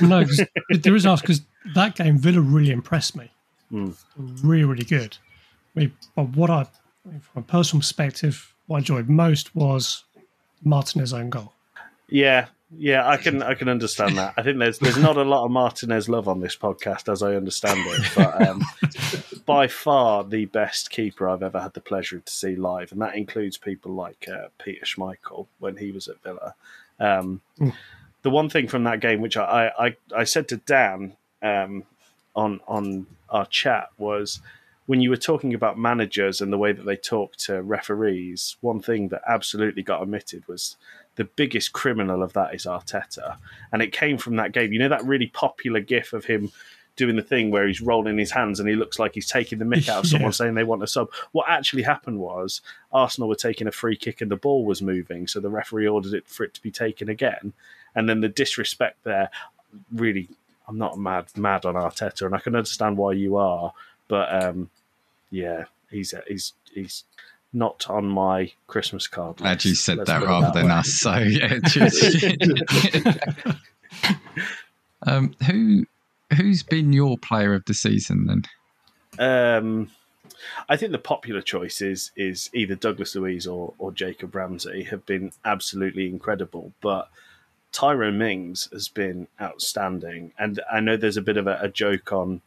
No, <laughs> there is ask because that game Villa really impressed me. Mm. Really, really good. I mean, but what I, from a personal perspective, what I enjoyed most was Martinez's own goal. Yeah, Yeah, I can I can understand that. I think there's there's not a lot of Martinez love on this podcast, as I understand it. But um, <laughs> by far the best keeper I've ever had the pleasure to see live, and that includes people like uh, Peter Schmeichel when he was at Villa. Um, Mm. The one thing from that game, which I I, I said to Dan um, on on our chat, was when you were talking about managers and the way that they talk to referees. One thing that absolutely got omitted was the biggest criminal of that is Arteta, and it came from that game. You know that really popular GIF of him doing the thing where he's rolling his hands and he looks like he's taking the mick out of <laughs> someone Yeah. saying they want a sub. What actually happened was Arsenal were taking a free kick and the ball was moving, so the referee ordered it for it to be taken again, and then the disrespect there really. I'm not mad mad on Arteta, and I can understand why you are, but um, yeah, he's he's he's not on my Christmas card. Glad you said that rather than way. us. So yeah, <laughs> <laughs> um, who who's been your player of the season then? Um, I think the popular choice is either Douglas Luiz or, or Jacob Ramsey have been absolutely incredible, but Tyrone Mings has been outstanding. And I know there's a bit of a, a joke on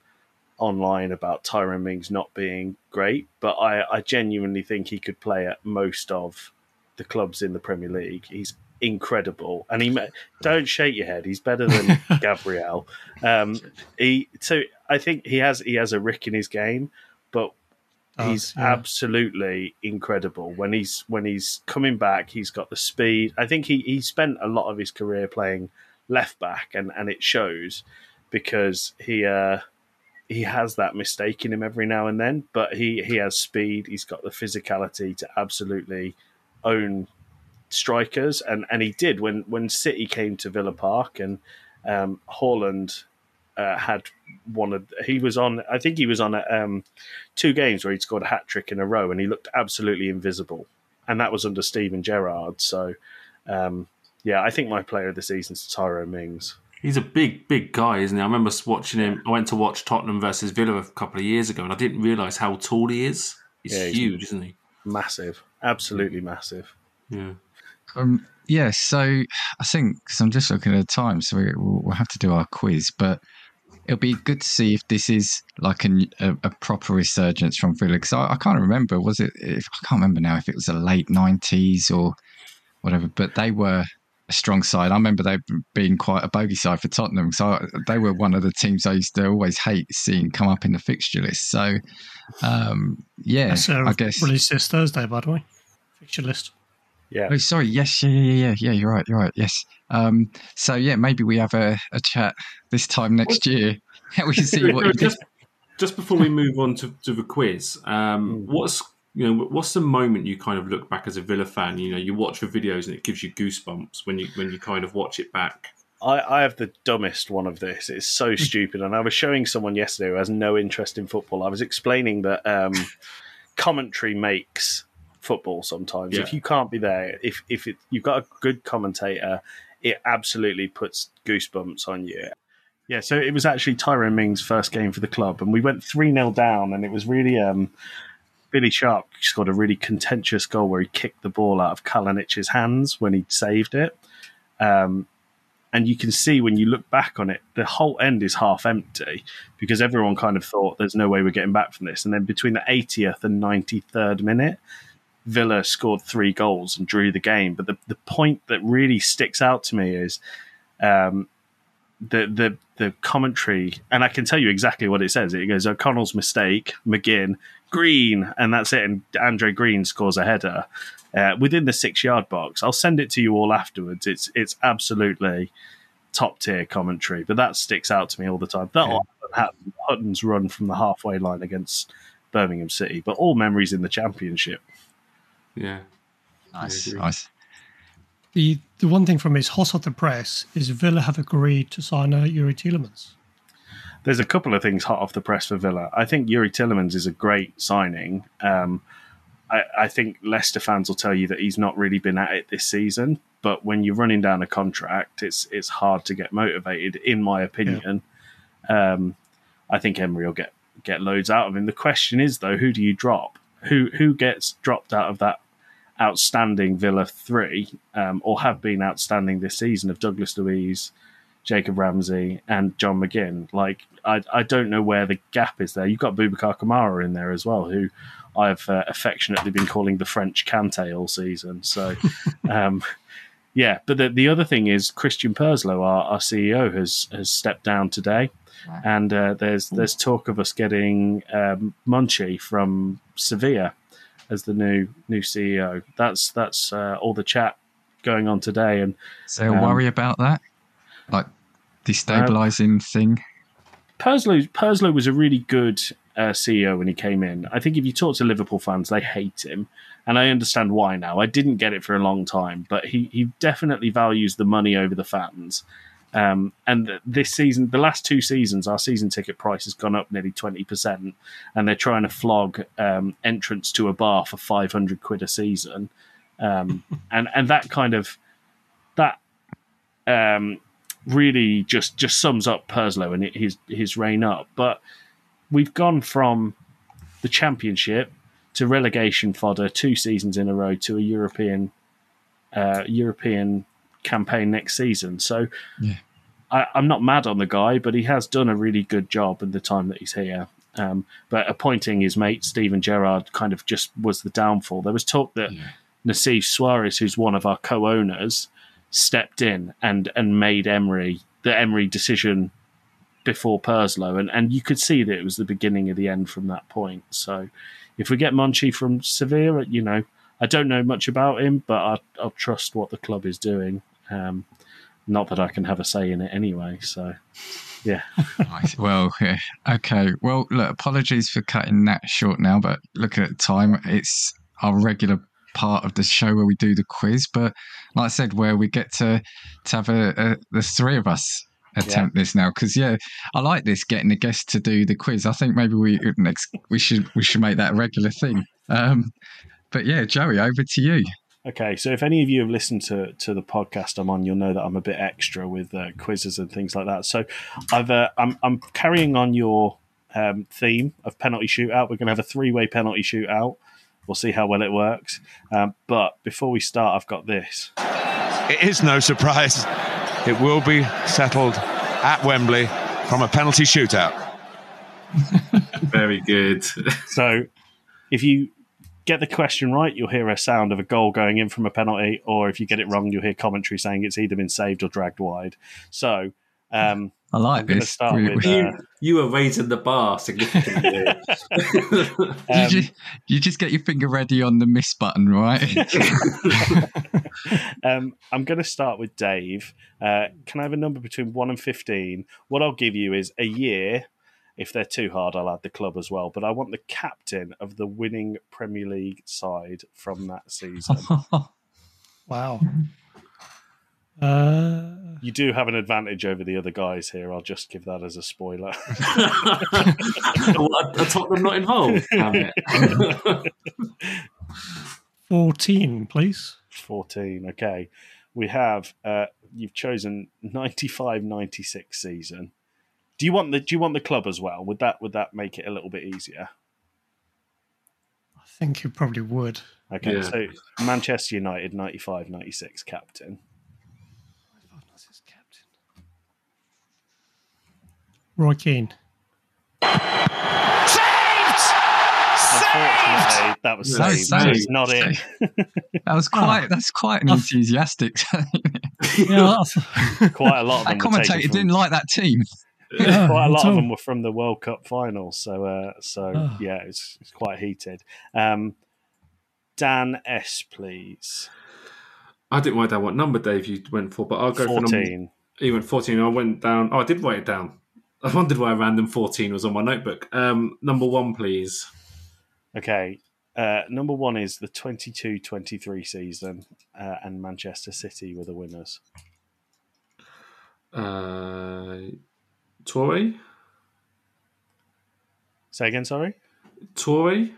online about Tyrone Mings not being great, but I, I genuinely think he could play at most of the clubs in the Premier League. He's incredible, and he <laughs> don't shake your head. He's better than <laughs> Gabriel. Um, he so I think he has he has a rick in his game, but he's yeah. absolutely incredible when he's when he's coming back. He's got the speed. I think he he spent a lot of his career playing left back, and and it shows because he. Uh, he has that mistake in him every now and then, but he, he has speed. He's got the physicality to absolutely own strikers, and, and he did when when City came to Villa Park and um, Haaland uh, had one of he was on I think he was on um, two games where he'd scored a hat trick in a row, and he looked absolutely invisible, and that was under Steven Gerrard. So um, yeah, I think my player of the season is Tyrone Mings. He's a big, big guy, isn't he? I remember watching him. I went to watch Tottenham versus Villa a couple of years ago, and I didn't realise how tall he is. He's Yeah, he's- huge, isn't he? Massive, absolutely massive. Yeah. Um, yeah, so I think because I'm just looking at the time, so we, we'll, we'll have to do our quiz, but it'll be good to see if this is like a, a, a proper resurgence from Villa. Because I, I can't remember, was it? If, I can't remember now if it was the late '90s or whatever, but they were a strong side. I remember they being quite a bogey side for Tottenham, so I, they were one of the teams I used to always hate seeing come up in the fixture list. So, um, yeah, That's uh, I guess. released this Thursday, by the way. Fixture list. Yeah, Oh, sorry. Yes, yeah, yeah, yeah, yeah. You're right. You're right. Yes. Um, so yeah, maybe we have a, a chat this time next year. <laughs> we can see <laughs> what you just, just before we move on to, to the quiz, um, Mm. what's you know what's the moment you kind of look back as a Villa fan? You know, you watch the videos and it gives you goosebumps when you when you kind of watch it back. I, I have the dumbest one of this. It's so <laughs> stupid. And I was showing someone yesterday who has no interest in football. I was explaining that um, commentary makes football sometimes. Yeah. If you can't be there, if, if it, you've got a good commentator, it absolutely puts goosebumps on you. Yeah, so it was actually Tyrone Mings' first game for the club, and we went 3 0 down, and it was really. Um, Billy Sharp scored a really contentious goal where he kicked the ball out of Kalinic's hands when he saved it. Um, and you can see when you look back on it, the whole end is half empty because everyone kind of thought there's no way we're getting back from this. And then between the 80th and 93rd minute, Villa scored three goals and drew the game. But the, the point that really sticks out to me is um, the the the commentary, and I can tell you exactly what it says. It goes O'Connell's mistake, McGinn, Green, and that's it. And Andre Green scores a header uh, within the six yard box. I'll send it to you all afterwards. It's it's absolutely top tier commentary, but that sticks out to me all the time. That Hutton- Hutton's run from the halfway line against Birmingham City, but all memories in the championship. Yeah, nice, nice. The the one thing from his hot off the press is Villa have agreed to sign uh, Youri Tielemans. there's a couple of things hot off the press for Villa. I think Youri Tielemans is a great signing. Um, I, I think Leicester fans will tell you that he's not really been at it this season. But when you're running down a contract, it's it's hard to get motivated, in my opinion. Um, I think Emery will get get loads out of him. The question is though, who do you drop? Who who gets dropped out of that outstanding Villa three, um, or have been outstanding this season of Douglas Luiz, Jacob Ramsey, and John McGinn. Like I, I don't know where the gap is there. You've got Boubacar Kamara in there as well, who I've uh, affectionately been calling the French Kante all season. So, <laughs> um, yeah. But the, the other thing is Christian Purslow, our, our CEO, has has stepped down today, and uh, there's there's talk of us getting um, Monchi from Sevilla as the new new CEO. That's that's uh, all the chat going on today. And Is there a Um, worry about that? Like destabilizing thing? Purslow Purslow was a really good uh, CEO when he came in. I think if you talk to Liverpool fans, they hate him, and I understand why now. I didn't get it for a long time, but he he definitely values the money over the fans. Um, and this season, the last two seasons, our season ticket price has gone up nearly twenty percent, and they're trying to flog um, entrance to a bar for five hundred quid a season, um, <laughs> and and that kind of that um, really just just sums up Purslow and his his reign up. But we've gone from the championship to relegation fodder two seasons in a row to a European uh, European campaign next season. So Yeah. I, I'm not mad on the guy, but he has done a really good job in the time that he's here. Um, but appointing his mate Steven Gerrard kind of just was the downfall. There was talk that Yeah. Nassef Sawiris, who's one of our co-owners, stepped in and and made Emery the Emery decision before Purslow, and and you could see that it was the beginning of the end from that point. So, if we get Monchi from Sevilla, you know, I don't know much about him, but I, I'll trust what the club is doing. Um, not that I can have a say in it anyway. So, yeah, <laughs> Right. Well, yeah. okay. Well, look, apologies for cutting that short now, but looking at the time, it's our regular part of the show where we do the quiz. But like I said, where we get to to have a, a the three of us attempt this now because yeah i like this getting a guest to do the quiz i think maybe we next we should we should make that a regular thing um but yeah joey over to you Okay, so if any of you have listened to, to the podcast I'm on, you'll know that I'm a bit extra with uh, quizzes and things like that. So I've uh, I'm I'm carrying on your um, theme of penalty shootout. We're going to have a three way penalty shootout. We'll see how well it works. Um, but before we start, I've got this. It is no surprise. It will be settled at Wembley from a penalty shootout. <laughs> Very good. So if you get the question right, you'll hear a sound of a goal going in from a penalty, or if you get it wrong, you'll hear commentary saying it's either been saved or dragged wide. So. Um, i like I'm this start with, we- uh, you, you were raising the bar significantly. <laughs> um, you, just, you just get your finger ready on the miss button right <laughs> <laughs> um, I'm going to start with Dave. Uh, can I have a number between 1 and 15? What I'll give you is a year. If they're too hard, I'll add the club as well. But I want the captain of the winning Premier League side from that season. <laughs> Wow. <laughs> Uh, you do have an advantage over the other guys here. I'll just give that as a spoiler. what, are Tottenham not involved? Damn it. <laughs> 14, please. 14. Okay. We have, uh, you've chosen 95 96 season. Do you want the do you want the club as well? Would that would that make it a little bit easier? I think you probably would. Okay, Yeah. so Manchester United 95 96 captain. That's his captain. Roy Keane. Unfortunately, that was Yeah, saved. saved. It's not it. <laughs> that was ah. quite that's quite an enthusiastic <laughs> Yeah, that's- Quite a lot of them. that were commentator didn't like that team yeah, <laughs> quite a lot of them were from the World Cup final. So, uh, so Oh. yeah, it's, it's quite heated. Um, Dan S, please. I didn't write down what number Dave you went for, but I'll go for number. Fourteen. You went 14. I went down. Oh, I did write it down. I wondered why random 14 was on my notebook. Um, number one, please. Okay. Uh, number one is the 22-23 season, uh, and Manchester City were the winners. Uh, Torre? Say again, sorry. Torre?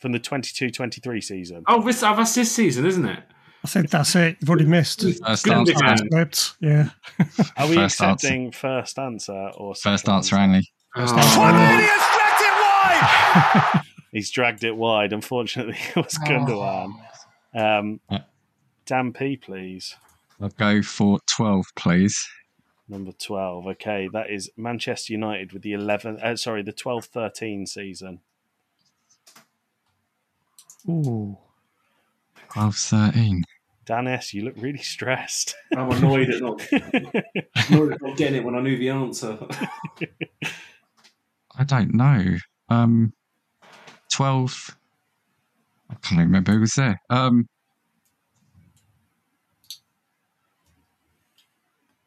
From the 22-23 season. Oh, this, oh, that's this season, isn't it? I think that's it. You've already missed. first Good answer Yeah. Are we First answer. accepting first answer or first second answer only Oh, <laughs> He's dragged it wide. Unfortunately, <laughs> it was Gundogan. Um. Dan P, please. I'll go for 12, please. Number 12. Okay, that is Manchester United with the 11, uh, sorry, the 12 13 season. Ooh. 12, 13. Dan S, you look really stressed. <laughs> I'm annoyed at not, <laughs> annoyed at not getting it when I knew the answer. <laughs> I don't know. Um, 12. I can't remember who was there. Um,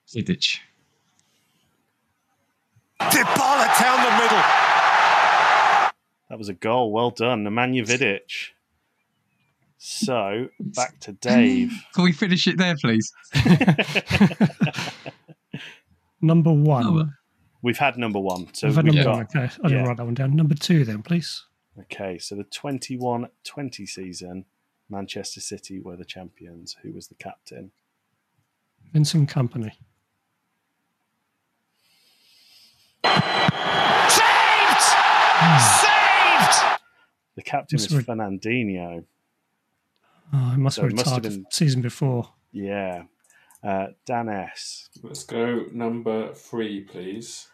Vidic. Dybala down the middle. That was a goal. Well done. Nemanja Vidic. So, back to Dave. <laughs> Can we finish it there, please? <laughs> Number one. Oh, We've had number one. So I've had we've number got, one. Okay, I didn't yeah. write that one down. Number two, then, please. Okay, so the 21 20 season, Manchester City were the champions. Who was the captain? Vincent Kompany. Saved! The captain was Sorry. Fernandinho. Oh, I must So have it must have retired been- season before. Yeah. Uh, Dan S. Let's go number three, please.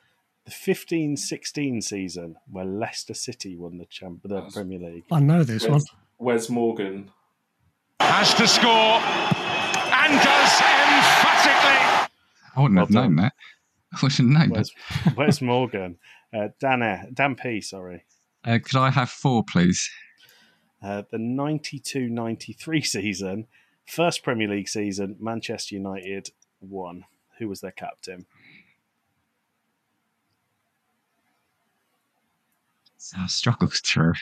The 15 16 season, where Leicester City won the, champ- the That's- Premier League. I know this one. Wes, Wes Morgan. Has to score and does emphatically. I wouldn't have Well known that. <laughs> I wouldn't have known that. Where's, where's Morgan? <laughs> Uh, Dan, Dan P, sorry. Uh, could I have four, please? Uh, the 92 93 <laughs> season, first Premier League season, Manchester United won. Who was their captain? I struggle to.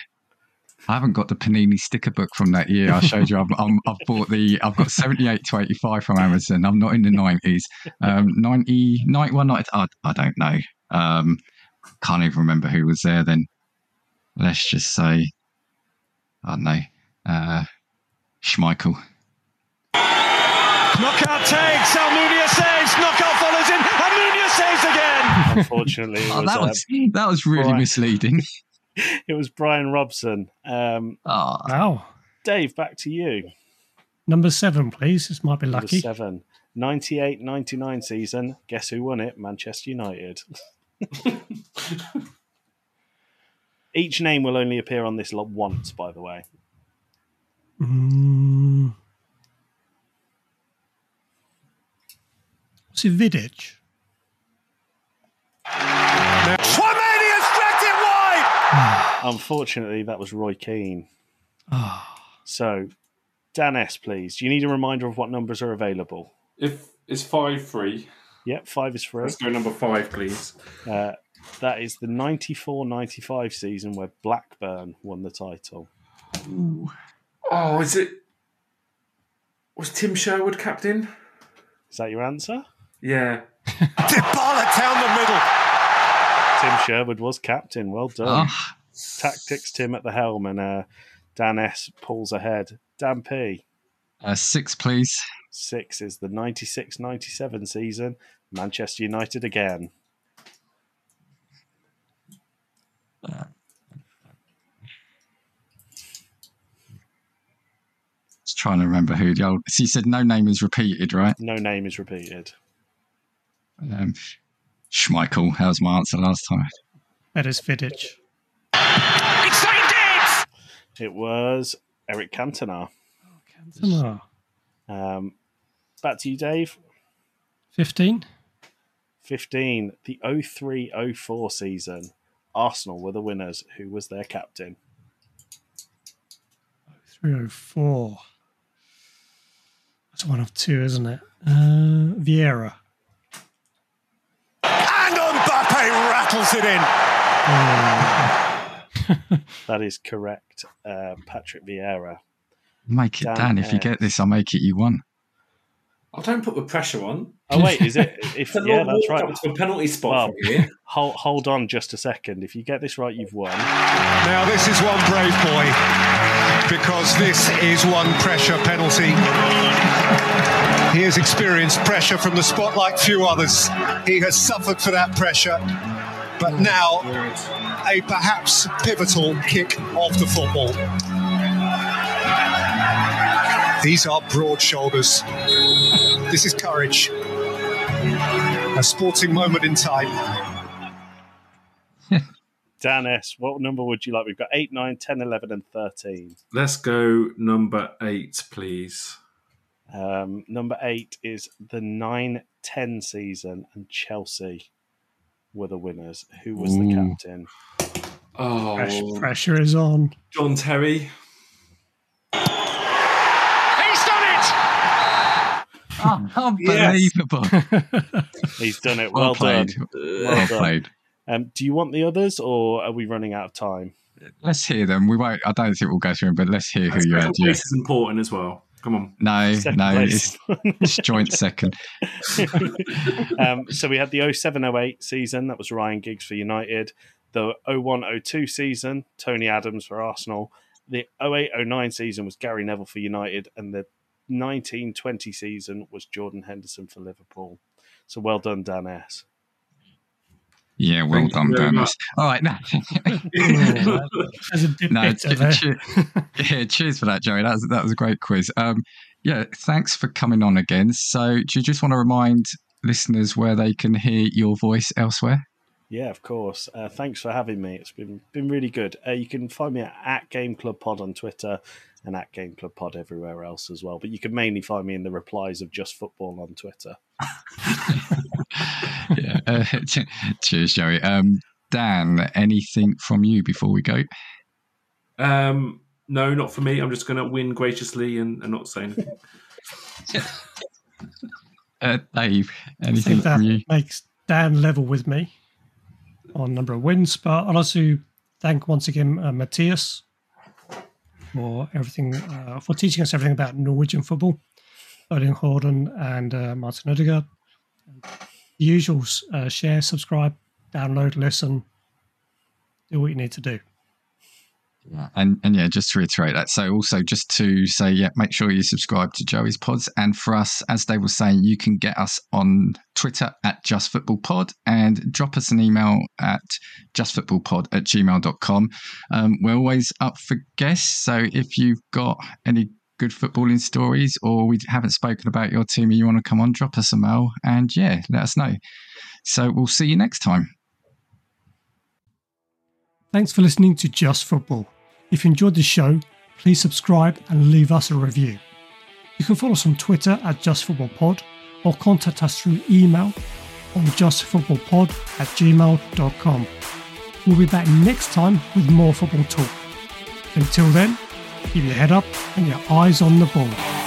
I haven't got the Panini sticker book from that year. I showed you. I've, I'm, I've bought the. I've got 78 to 85 from Amazon. I'm not in the 90s. Um, 90, 91, 90, I, I don't know. Um, can't even remember who was there then. Let's just say, I don't know. Uh, Schmeichel. Knockout takes. Almunia saves. Knockout follows in. Almunia saves again. <laughs> Unfortunately, Oh, was, that was that was really Brian. misleading. <laughs> it was Brian Robson. Um, Oh, Wow. Dave, back to you. Number seven, please. This might be Number lucky. seven. 98 99 season. Guess who won it? Manchester United. <laughs> Each name will only appear on this lot once, by the way. Mm. Was it Vidic? Tchouaméni has dragged it wide. Unfortunately, that was Roy Keane. Ah, So, Dan S, please. Do you need a reminder of what numbers are available? If it's five three, Yep, five is free. let's go number five, please. Uh, that is the 94 95 season where Blackburn won the title. Oh, is it? Was Tim Sherwood captain? Is that your answer? Yeah. <laughs> Dybala down the middle. Tim Sherwood was captain. Well done. oh, Tactics Tim at the helm, and uh, Dan S pulls ahead. Dan P. uh, six, please. Six is the 96 97 season. Manchester United again. Just trying to remember who the old. So you said no name is repeated, right? No name is repeated. Um, Schmeichel. That was my answer last time. that is Vidic. It's it. It was Eric Cantona. Cantona. Um, back to you, Dave. 15. 15. The 03 04 season. Arsenal were the winners. Who was their captain? 304. That's one of two, isn't it? Uh, Vieira. And Mbappe rattles it in. <laughs> That is correct. Uh, Patrick Vieira. Make it Dan Dan. If you get this, I'll make it you won. I don't put the pressure on. Oh wait, is it? <laughs> If The yeah, that's right. up to a penalty spot Well, from here. <laughs> Hold, hold on just a second. If you get this right, you've won. Now this is one brave boy because this is one pressure penalty. He has experienced pressure from the spot like few others. He has suffered for that pressure. But now a perhaps pivotal kick of the football. These are broad shoulders. This is courage. A sporting moment in time. <laughs> Dan S, what number would you like? We've got 8, 9, 10, 11, and 13. Let's go number eight, please. Um, number 8 is the 9 10 season, and Chelsea were the winners. Who was the captain? Oh, Pressure, pressure is on. John Terry. <laughs> Unbelievable. He's done it. Well, Well, played. done. Well Well done. played. Um, do you want the others, or are we running out of time? Let's hear them. We won't. I don't think we'll go through them, but let's hear who you had. Special Yeah. place is important as well. Come on. No, Second no, it's, it's joint second. <laughs> um, so we had the 07 08 season, that was Ryan Giggs for United. The 01 02 season, Tony Adams for Arsenal. The 08 09 season was Gary Neville for United. And the 19 20 season was Jordan Henderson for Liverpool. So well done, Dan S. Yeah, well Thank done, Dan. S. All right, no, <laughs> There's a dip no, bit yeah, cheers for that, Joey. That was that was a great quiz. Um, yeah, thanks for coming on again. So, do you just want to remind listeners where they can hear your voice elsewhere? Yeah, of course. Uh, thanks for having me. It's been been really good. Uh, you can find me at, at Game Club Pod on Twitter and at Game Club Pod everywhere else as well. But you can mainly find me in the replies of Just Football on Twitter. <laughs> yeah. Uh, <laughs> cheers, Joey. Um, Dan, anything from you before we go? Um, no, not for me. I'm just going to win graciously and, and not say anything. <laughs> Uh, Dave, anything think from you? makes Dan level with me on number of wins. But I'd also thank once again uh, Matthias for everything, uh, for teaching us everything about Norwegian football. Erling Haaland and uh, Martin Odegaard. The usuals uh, share, subscribe, download, listen, do what you need to do. And and yeah, just to reiterate that. So also just to say, yeah, make sure you subscribe to Joey's pods. And for us, as they were saying, you can get us on Twitter at justfootballpod and drop us an email at justfootballpod at gmail.com. Um, we're always up for guests. So if you've got any good footballing stories or we haven't spoken about your team and you want to come on, drop us a mail and yeah, let us know. So we'll see you next time. Thanks for listening to Just Football. If you enjoyed the show, please subscribe and leave us a review. You can follow us on Twitter at JustFootballPod or contact us through email on justfootballpod at gmail.com. We'll be back next time with more football talk. Until then, keep your head up and your eyes on the ball.